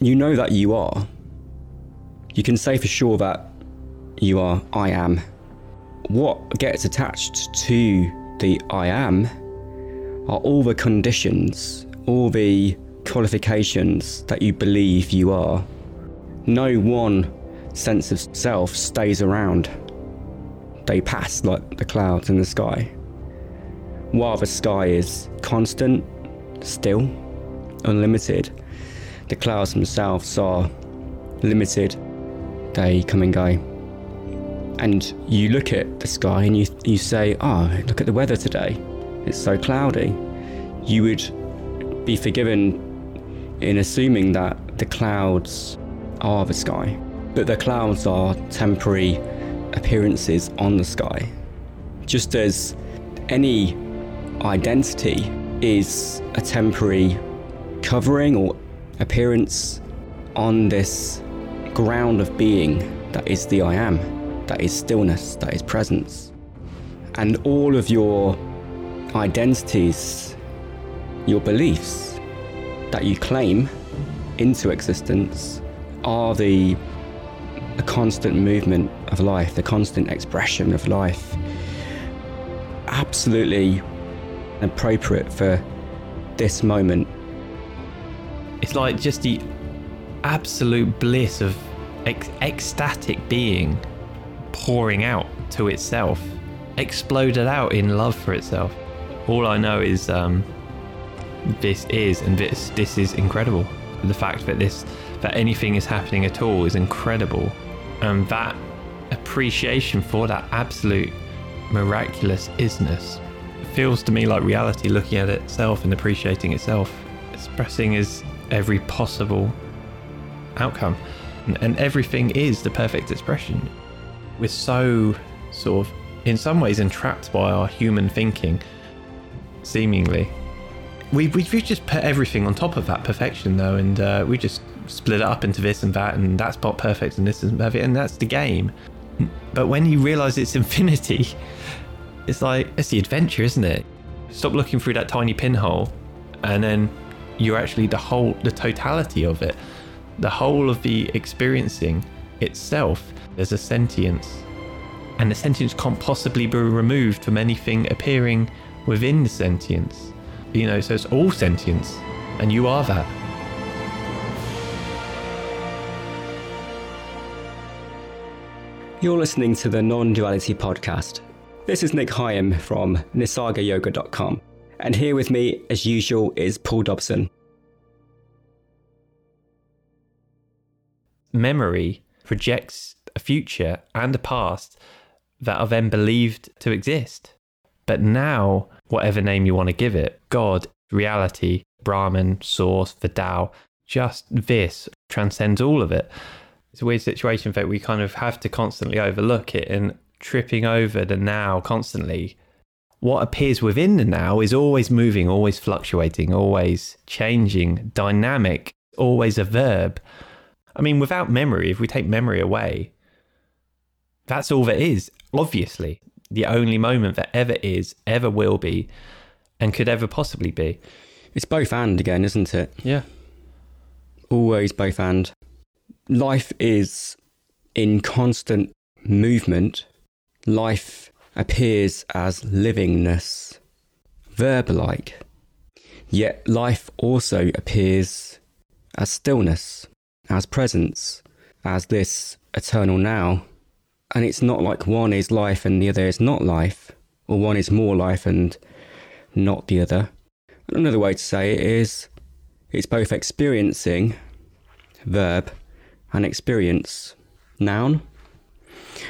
you know that you are. You can say for sure that you are I am. What gets attached to the I am are all the conditions, all the qualifications that you believe you are. No one sense of self stays around. They pass like the clouds in the sky. While the sky is constant, still, unlimited, the clouds themselves are limited. They come and go. And you look at the sky and you, you say, Oh, look at the weather today. It's so cloudy. You would be forgiven in assuming that the clouds are the sky. But the clouds are temporary appearances on the sky. Just as any identity is a temporary covering or appearance on this ground of being that is the I am, that is stillness, that is presence. And all of your identities, your beliefs that you claim into existence are the, constant movement of life, the constant expression of life. Absolutely appropriate for this moment. It's like just the absolute bliss of ec- ecstatic being pouring out to itself, exploded out in love for itself. All I know is um, this is, and this this is incredible. The fact that this that anything is happening at all is incredible, and that appreciation for that absolute miraculous isness feels to me like reality looking at itself and appreciating itself, expressing is every possible outcome. And, and everything is the perfect expression. We're so sort of, in some ways, entrapped by our human thinking, seemingly. We, we, we just put everything on top of that perfection, though, and uh, we just split it up into this and that, and that's not perfect, and this isn't perfect, and that's the game. But when you realize it's infinity, it's like it's the adventure, isn't it? Stop looking through that tiny pinhole, and then you're actually the whole, the totality of it, the whole of the experiencing itself. There's a sentience, and the sentience can't possibly be removed from anything appearing within the sentience. You know, so it's all sentience, and you are that. You're listening to the Non Duality Podcast. This is Nic Higham from nisargayoga.com, and here with me, as usual, is Paul Dobson. Memory projects a future and a past that are then believed to exist. But now, whatever name you want to give it, God, reality, Brahman, source, the Tao, just this transcends all of it. It's a weird situation that we kind of have to constantly overlook it and tripping over the now constantly. What appears within the now is always moving, always fluctuating, always changing, dynamic, always a verb. I mean, without memory, if we take memory away, that's all there is, obviously. The only moment that ever is, ever will be, and could ever possibly be. It's both and again, isn't it? Yeah. Always both and. Life is in constant movement. Life appears as livingness, verb like. Yet life also appears as stillness, as presence, as this eternal now. And it's not like one is life and the other is not life, or one is more life and not the other. Another way to say it is it's both experiencing, verb, and experience, noun.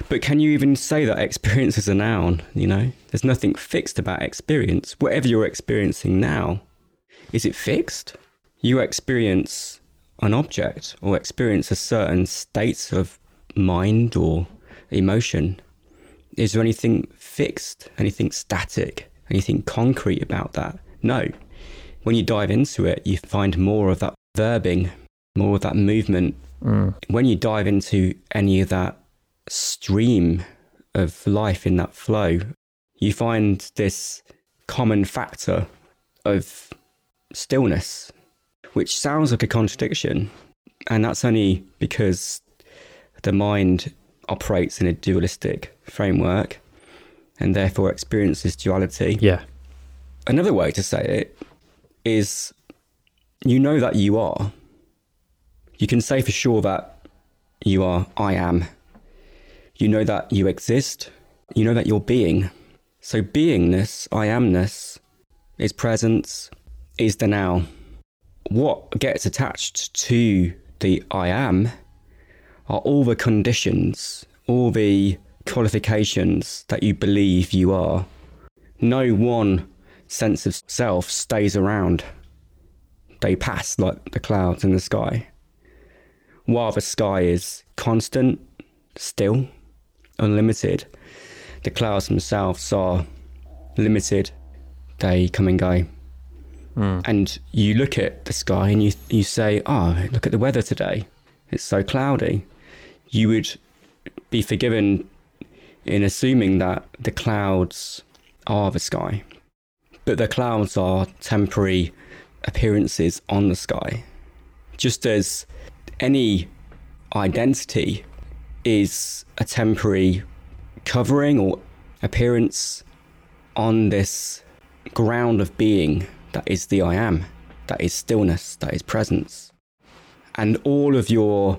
But can you even say that experience is a noun? You know, there's nothing fixed about experience. Whatever you're experiencing now, is it fixed? You experience an object or experience a certain state of mind or emotion. Is there anything fixed, anything static, anything concrete about that? No. When you dive into it, you find more of that verbing, more of that movement. Mm. When you dive into any of that stream of life in that flow, you find this common factor of stillness, which sounds like a contradiction. And that's only because the mind operates in a dualistic framework and therefore experiences duality. Yeah. Another way to say it is you know that you are. You can say for sure that you are I am. You know that you exist. You know that you're being. So beingness, I amness, is presence, is the now. What gets attached to the I am are all the conditions, all the qualifications that you believe you are. No one sense of self stays around. They pass like the clouds in the sky. While the sky is constant, still, unlimited, the clouds themselves are limited. They come and go. Hmm. And you look at the sky and you, you say, Oh, look at the weather today. It's so cloudy. You would be forgiven in assuming that the clouds are the sky. But the clouds are temporary appearances on the sky. Just as any identity is a temporary covering or appearance on this ground of being that is the I am, that is stillness, that is presence. And all of your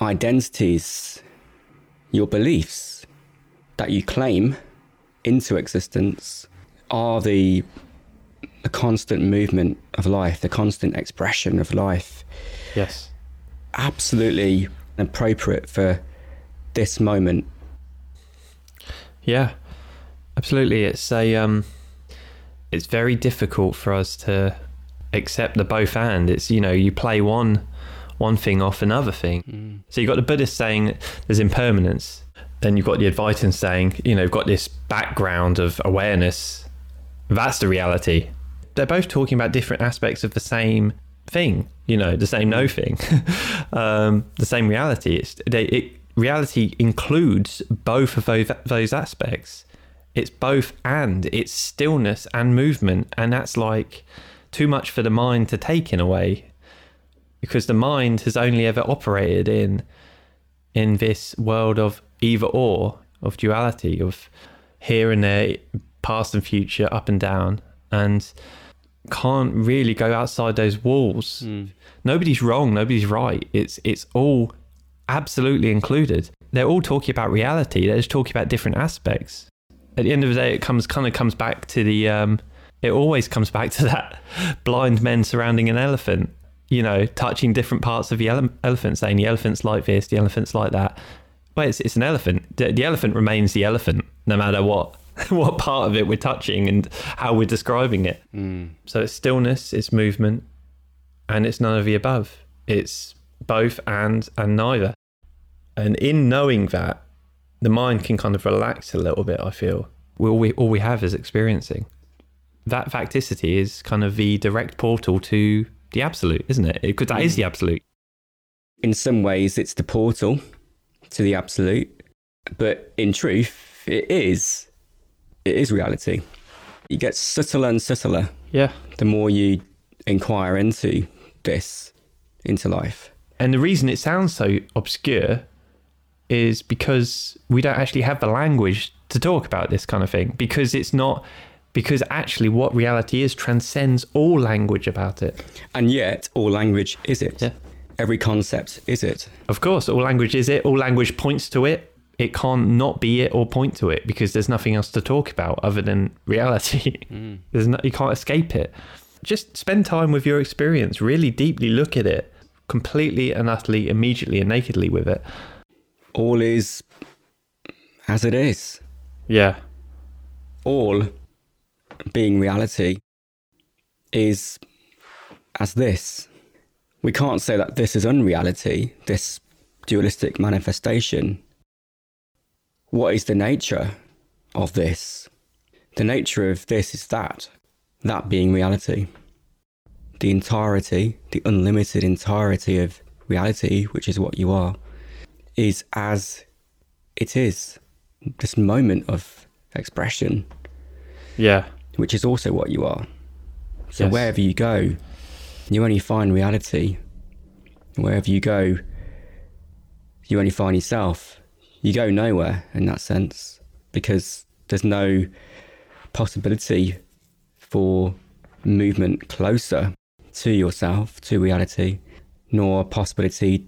identities, your beliefs that you claim into existence are the, the constant movement of life, the constant expression of life. Yes. Absolutely appropriate for this moment. Yeah. Absolutely. It's a um it's very difficult for us to accept the both and. It's you know, you play one one thing off another thing. So you've got the Buddhist saying there's impermanence. Then you've got the Advaitin saying, you know, you've got this background of awareness. That's the reality. They're both talking about different aspects of the same thing, you know, the same no thing, um, the same reality. It's, they, it, reality includes both of those, those aspects. It's both and it's stillness and movement. And that's like too much for the mind to take in a way because the mind has only ever operated in in this world of either or of duality of here and there past and future up and down and can't really go outside those walls hmm. nobody's wrong nobody's right it's it's all absolutely included they're all talking about reality they're just talking about different aspects at the end of the day it comes kind of comes back to the um it always comes back to that blind men surrounding an elephant you know, touching different parts of the ele- elephant, saying the elephant's like this, the elephant's like that. Well, it's, it's an elephant. The, the elephant remains the elephant, no matter what what part of it we're touching and how we're describing it. So it's stillness, it's movement, and it's none of the above. It's both and and neither. And in knowing that, the mind can kind of relax a little bit. I feel all we all we have is experiencing. That facticity is kind of the direct portal to the absolute, isn't it? Because that is the absolute. In some ways, it's the portal to the absolute, but in truth, it is. It is reality. It gets subtler and subtler Yeah. the more you inquire into this, into life. And the reason it sounds so obscure is because we don't actually have the language to talk about this kind of thing because it's not because actually what reality is transcends all language about it. And yet, all language is it. Yeah. Every concept is it. Of course, all language is it. All language points to it. It can't not be it or point to it because there's nothing else to talk about other than reality. Mm. There's no, you can't escape it. Just spend time with your experience. Really deeply look at it, completely and utterly, immediately and nakedly with it. All is as it is. Yeah, All being reality is as this. We can't say that this is unreality, this dualistic manifestation. What is the nature of this? The nature of this is that, that being reality. The entirety, the unlimited entirety of reality, which is what you are, is as it is. This moment of expression, yeah, which is also what you are. So Yes. wherever you go, you only find reality. wherever you go, you only find yourself. You go nowhere in that sense because there's no possibility for movement closer to yourself, to reality, nor possibility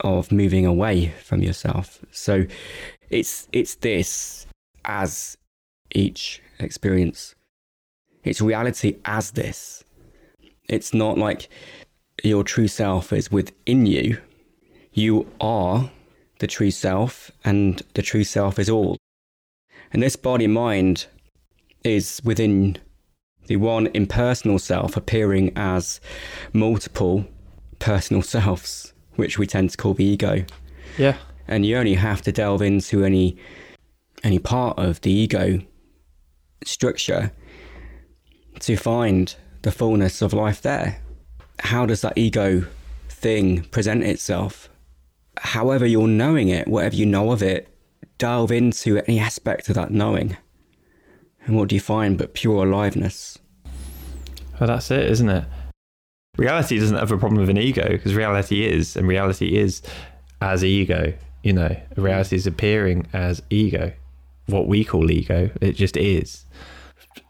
of moving away from yourself. So it's it's this as each experience. It's reality as this. It's not like your true self is within you. You are the true self, and the true self is all. And this body mind is within the one impersonal self appearing as multiple personal selves, which we tend to call the ego. Yeah. And you only have to delve into any any part of the ego structure to find the fullness of life there. How does that ego thing present itself? However, you're knowing it, whatever you know of it, delve into any aspect of that knowing. And what do you find but pure aliveness? Well, that's it, isn't it? Reality doesn't have a problem with an ego because reality is, and reality is as ego. You know, reality is appearing as ego, what we call ego. It just is.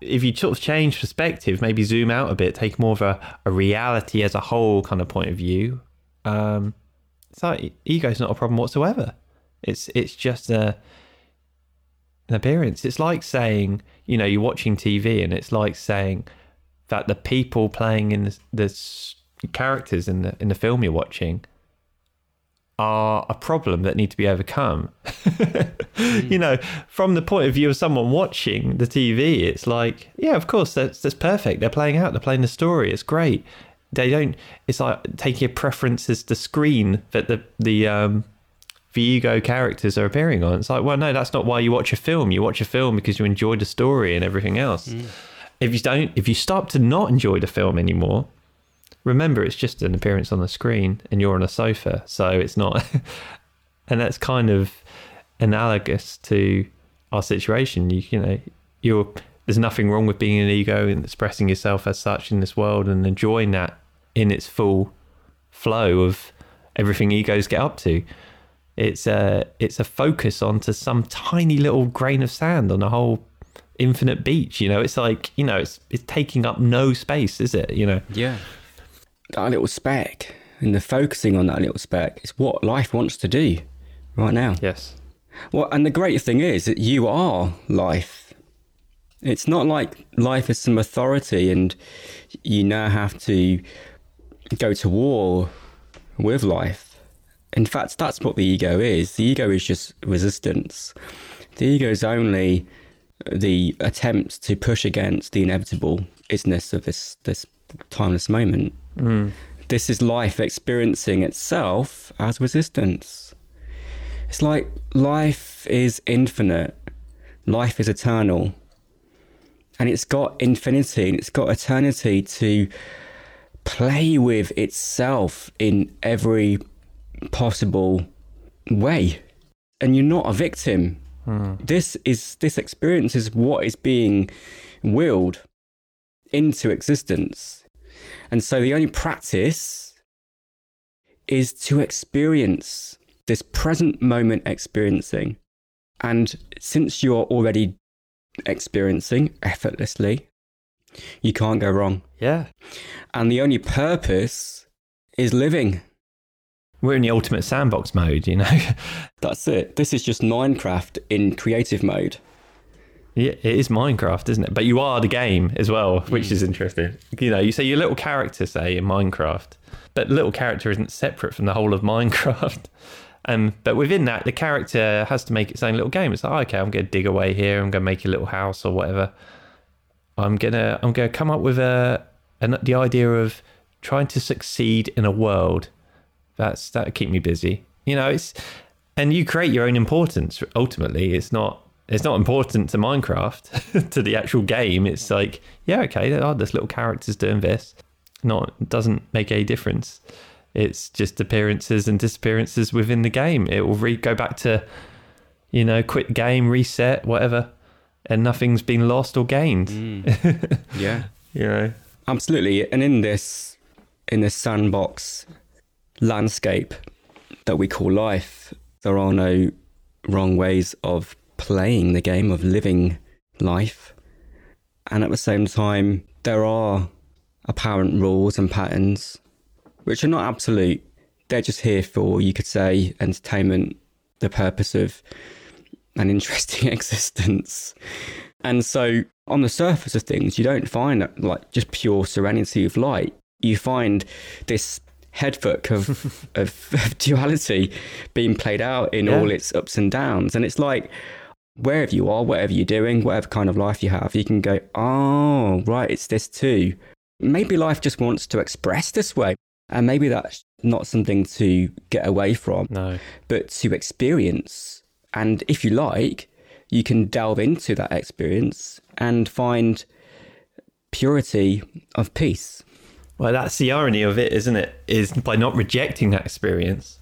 If you sort of change perspective, maybe zoom out a bit, take more of a, a reality as a whole kind of point of view, um, it's like ego is not a problem whatsoever. It's it's just a an appearance. It's like saying, you know, you're watching TV, and it's like saying that the people playing in the, the characters in the in the film you're watching are a problem that need to be overcome. mm. You know, from the point of view of someone watching the TV, it's like, yeah, of course, that's that's perfect. They're playing out, they're playing the story. It's great. They don't. It's like taking a preference as the screen that the the um, ego characters are appearing on. It's like, well, no, that's not why you watch a film. You watch a film because you enjoy the story and everything else. Mm. If you don't, if you start to not enjoy the film anymore, remember it's just an appearance on the screen and you're on a sofa, so it's not. and that's kind of analogous to our situation. You, you know, you're there's nothing wrong with being an ego and expressing yourself as such in this world and enjoying that in its full flow of everything egos get up to. It's a it's a focus onto some tiny little grain of sand on a whole infinite beach. You know, it's like you know, it's it's taking up no space, is it? You know. Yeah. That little speck and the focusing on that little speck is what life wants to do right now. Yes. Well, and the great thing is that you are life. It's not like life is some authority and you now have to go to war with life. In fact, that's what the ego is. The ego is just resistance. The ego is only the attempt to push against the inevitable isness of this this timeless moment. Mm. This is life experiencing itself as resistance. It's like life is infinite, life is eternal, and it's got infinity and it's got eternity to play with itself in every possible way. And you're not a victim This is this experience is what is being willed into existence. And so the only practice is to experience this present moment experiencing. And since you're already experiencing effortlessly, you can't go wrong. Yeah. And the only purpose is living we're in the ultimate sandbox mode, you know. That's it. This is just Minecraft in creative mode. Yeah, it is Minecraft, isn't it? But you are the game as well, which mm. is interesting. You know, you say your little character, say in Minecraft, but little character isn't separate from the whole of Minecraft. Um, but within that, the character has to make its own little game. It's like, okay, I'm going to dig away here. I'm going to make a little house or whatever. I'm gonna, I'm gonna come up with a, an, the idea of trying to succeed in a world that's that keep me busy. You know, it's and you create your own importance. Ultimately, it's not it's not important to Minecraft to the actual game. It's like yeah, okay, there are this little characters doing this. Not doesn't make any difference. It's just appearances and disappearances within the game. It will re- go back to you know, quit game, reset, whatever, and nothing's been lost or gained. Mm. yeah, you know, absolutely. And in this in this sandbox landscape that we call life, there are no wrong ways of playing the game, of living life. And at the same time, there are apparent rules and patterns which are not absolute. They're just here for, you could say, entertainment, the purpose of an interesting existence. And so, on the surface of things, you don't find like just pure serenity of light. You find this headfuck of, of, of duality being played out in yeah. all its ups and downs. And it's like, wherever you are, whatever you're doing, whatever kind of life you have, you can go, oh, right, it's this too. Maybe life just wants to express this way. And maybe that's not something to get away from, no. but to experience. And if you like, you can delve into that experience and find purity of peace. Well, that's the irony of it, isn't it? Is by not rejecting that experience,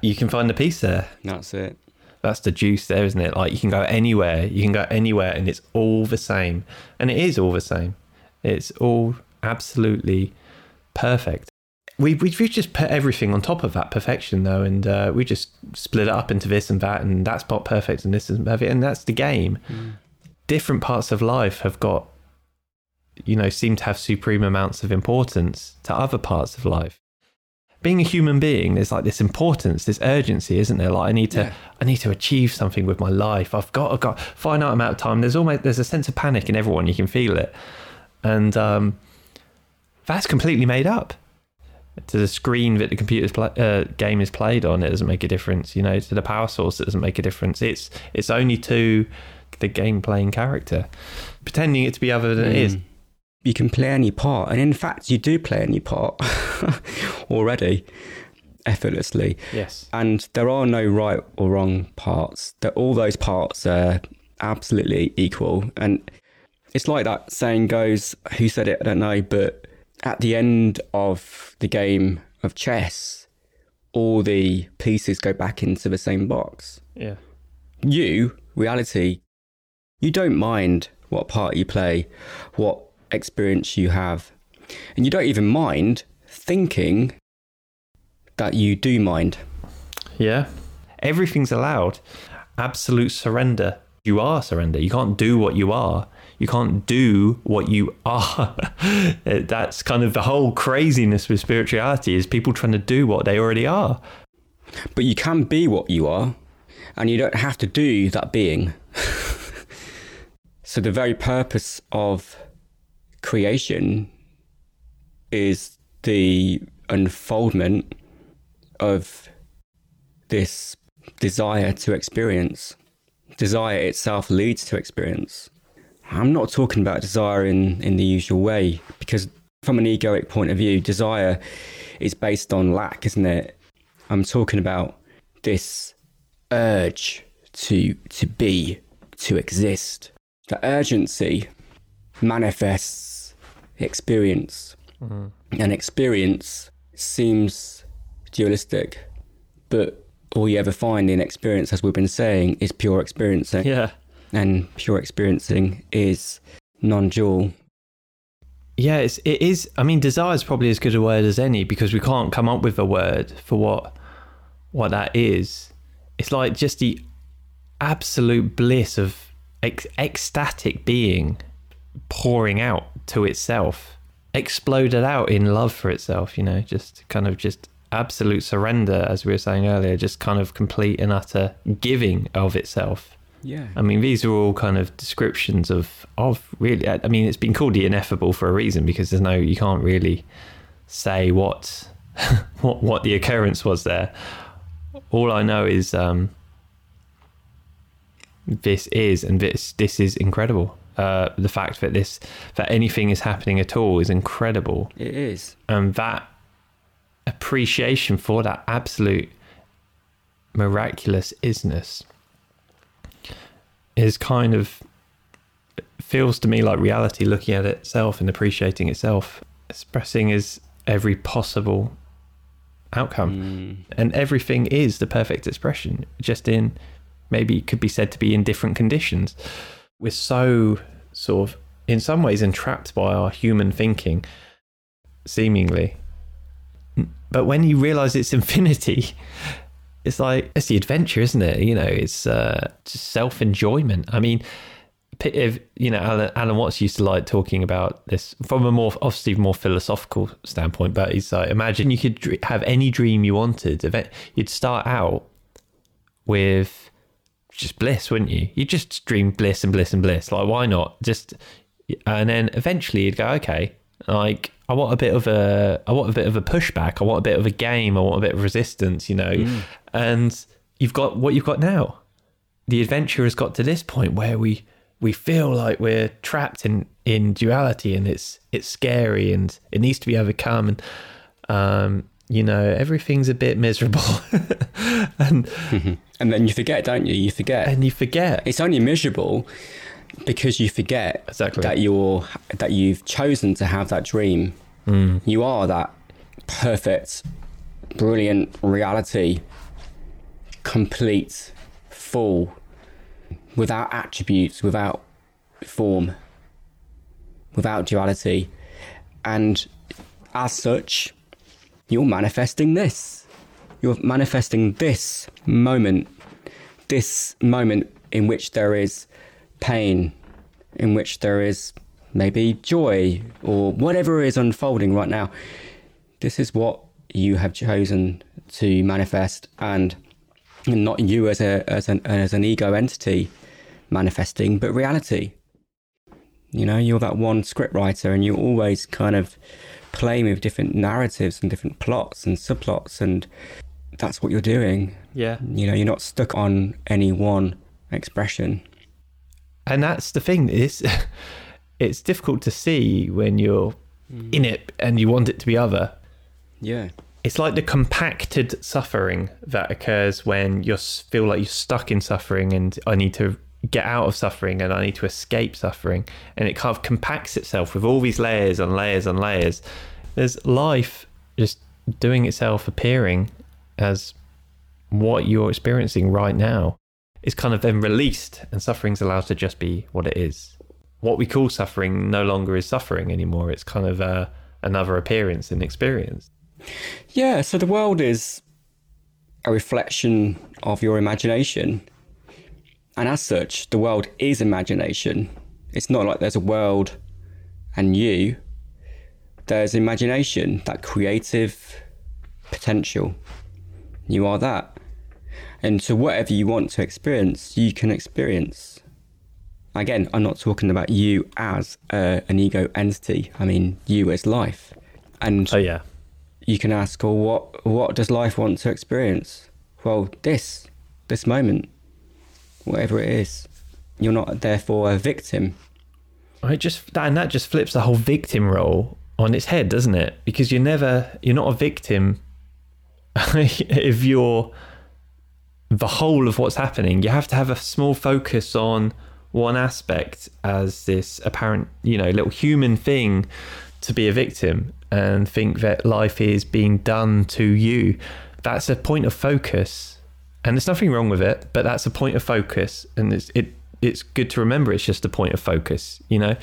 you can find the peace there. That's it. That's the juice there, isn't it? Like you can go anywhere, you can go anywhere, and it's all the same. And it is all the same. It's all absolutely perfect. We, we've just put everything on top of that perfection, though, and uh, we just split it up into this and that, and that's not perfect, and this isn't perfect, and that's the game. Mm. Different parts of life have got, you know, seem to have supreme amounts of importance to other parts of life. Being a human being, there's like this importance, this urgency, isn't there? Like I need to, yeah. I need to achieve something with my life. I've got, I've got finite amount of time. There's almost, there's a sense of panic in everyone. You can feel it, and um, that's completely made up. To the screen that the computer's play, uh, game is played on, it doesn't make a difference. You know, to the power source, it doesn't make a difference. It's it's only to the game playing character, pretending it to be other than mm. it is. You can play any part, and in fact, you do play any part already effortlessly. Yes. And there are no right or wrong parts. That all those parts are absolutely equal. And it's like that saying goes, who said it? I don't know, but at the end of the game of chess, all the pieces go back into the same box. Yeah. You, reality, you don't mind what part you play, what experience you have. And you don't even mind thinking that you do mind. Yeah. Everything's allowed. Absolute surrender. You are surrender. You can't do what you are you can't do what you are. That's kind of the whole craziness with spirituality is people trying to do what they already are. But you can be what you are, and you don't have to do that being. so the very purpose of creation is the unfoldment of this desire to experience. Desire itself leads to experience. I'm not talking about desire in, in the usual way, because from an egoic point of view, desire is based on lack, isn't it? I'm talking about this urge to to be, to exist. The urgency manifests experience. Mm-hmm. And experience seems dualistic, but all you ever find in experience, as we've been saying, is pure experiencing. Yeah and pure experiencing is non-dual. Yeah, it's, it is. I mean, desire is probably as good a word as any because we can't come up with a word for what what that is. It's like just the absolute bliss of ec- ecstatic being pouring out to itself, exploded out in love for itself. You know, just kind of just absolute surrender, as we were saying earlier, just kind of complete and utter giving of itself. Yeah. I mean, these are all kind of descriptions of of really. I mean, it's been called the ineffable for a reason because there's no you can't really say what what what the occurrence was there. All I know is um, this is and this this is incredible. Uh, the fact that this that anything is happening at all is incredible. It is, and that appreciation for that absolute miraculous isness is kind of feels to me like reality looking at itself and appreciating itself, expressing is every possible outcome. Mm. And everything is the perfect expression, just in maybe it could be said to be in different conditions. We're so sort of, in some ways, entrapped by our human thinking, seemingly. But when you realize it's infinity, it's like it's the adventure, isn't it? You know, it's uh, just self enjoyment. I mean, if you know, Alan, Alan Watts used to like talking about this from a more obviously more philosophical standpoint. But he's like, imagine you could have any dream you wanted. You'd start out with just bliss, wouldn't you? You just dream bliss and bliss and bliss. Like, why not? Just and then eventually you'd go, okay, like I want a bit of a, I want a bit of a pushback. I want a bit of a game. I want a bit of resistance, you know. Mm. And you've got what you've got now. The adventure has got to this point where we we feel like we're trapped in in duality, and it's it's scary, and it needs to be overcome, and um, you know everything's a bit miserable, and and then you forget, don't you? You forget, and you forget it's only miserable because you forget exactly. that you're that you've chosen to have that dream. Mm. You are that perfect, brilliant reality, complete, full, without attributes, without form, without duality, and as such, you're manifesting this. You're manifesting this moment, this moment in which there is pain, in which there is maybe joy or whatever is unfolding right now. This is what you have chosen to manifest, and not you as a as an as an ego entity manifesting, but reality. You know, you're that one scriptwriter, and you're always kind of playing with different narratives and different plots and subplots, and that's what you're doing. Yeah. You know, you're not stuck on any one expression and that's the thing is it's difficult to see when you're mm. in it and you want it to be other yeah it's like the compacted suffering that occurs when you feel like you're stuck in suffering and i need to get out of suffering and i need to escape suffering and it kind of compacts itself with all these layers and layers and layers there's life just doing itself appearing as what you're experiencing right now is kind of then released and suffering's allowed to just be what it is. What we call suffering no longer is suffering anymore. It's kind of uh, another appearance and experience. Yeah, so the world is a reflection of your imagination. And as such, the world is imagination. It's not like there's a world and you. There's imagination, that creative potential. You are that. And so, whatever you want to experience, you can experience. Again, I'm not talking about you as uh, an ego entity. I mean you as life. And oh yeah, you can ask, well, what what does life want to experience? Well, this this moment, whatever it is. You're not therefore a victim. I just and that just flips the whole victim role on its head, doesn't it? Because you're never you're not a victim if you're the whole of what's happening. You have to have a small focus on one aspect as this apparent, you know, little human thing to be a victim and think that life is being done to you. That's a point of focus. And there's nothing wrong with it, but that's a point of focus. And it's, it, it's good to remember it's just a point of focus, you know,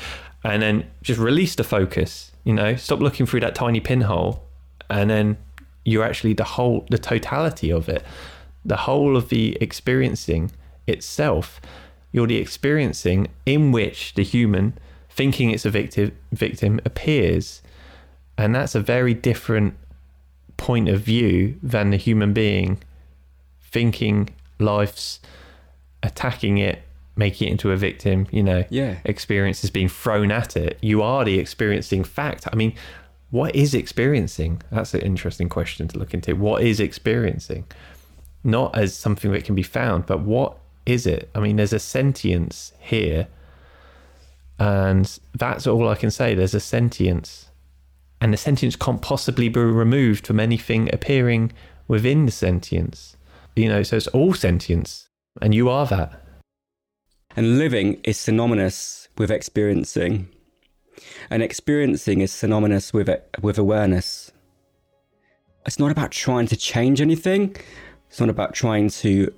and then just release the focus, you know, stop looking through that tiny pinhole and then you're actually the whole, the totality of it the whole of the experiencing itself, you're the experiencing in which the human, thinking it's a victim, victim appears. And that's a very different point of view than the human being thinking life's attacking it, making it into a victim, you know, yeah. experiences being thrown at it. You are the experiencing fact. I mean, what is experiencing? That's an interesting question to look into. What is experiencing? not as something that can be found, but what is it? I mean, there's a sentience here, and that's all I can say. There's a sentience, and the sentience can't possibly be removed from anything appearing within the sentience. You know, so it's all sentience, and you are that. And living is synonymous with experiencing, and experiencing is synonymous with with awareness. It's not about trying to change anything it's not about trying to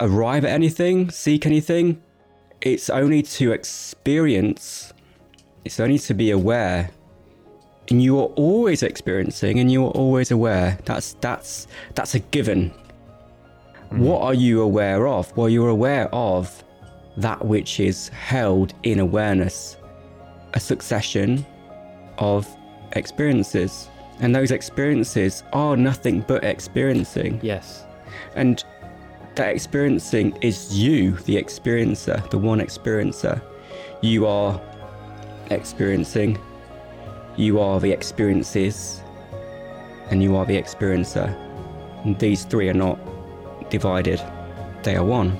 arrive at anything, seek anything. It's only to experience, it's only to be aware and you are always experiencing and you are always aware. That's that's that's a given. Mm-hmm. What are you aware of? Well, you're aware of that which is held in awareness, a succession of experiences. And those experiences are nothing but experiencing. Yes. And that experiencing is you, the experiencer, the one experiencer. You are experiencing, you are the experiences, and you are the experiencer. And these three are not divided, they are one.